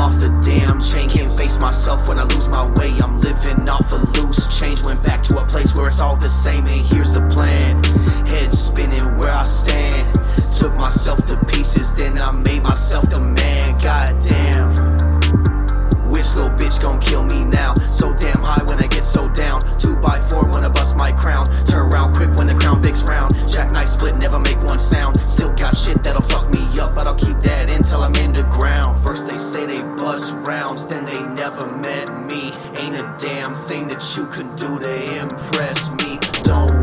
off the damn chain. Can't face myself when I lose my way. I'm living off a loose change. Went back to a place where it's all the same, and here's the plan. Head spinning where I stand. Took myself to pieces, then I made myself the man. Goddamn. Which little bitch gon' kill me now? So damn high when I get so down. Two by four when I bust my crown. Turn around quick when the crown Vic's round. Jackknife split, never make one sound. Thing that you can do to impress me. Don't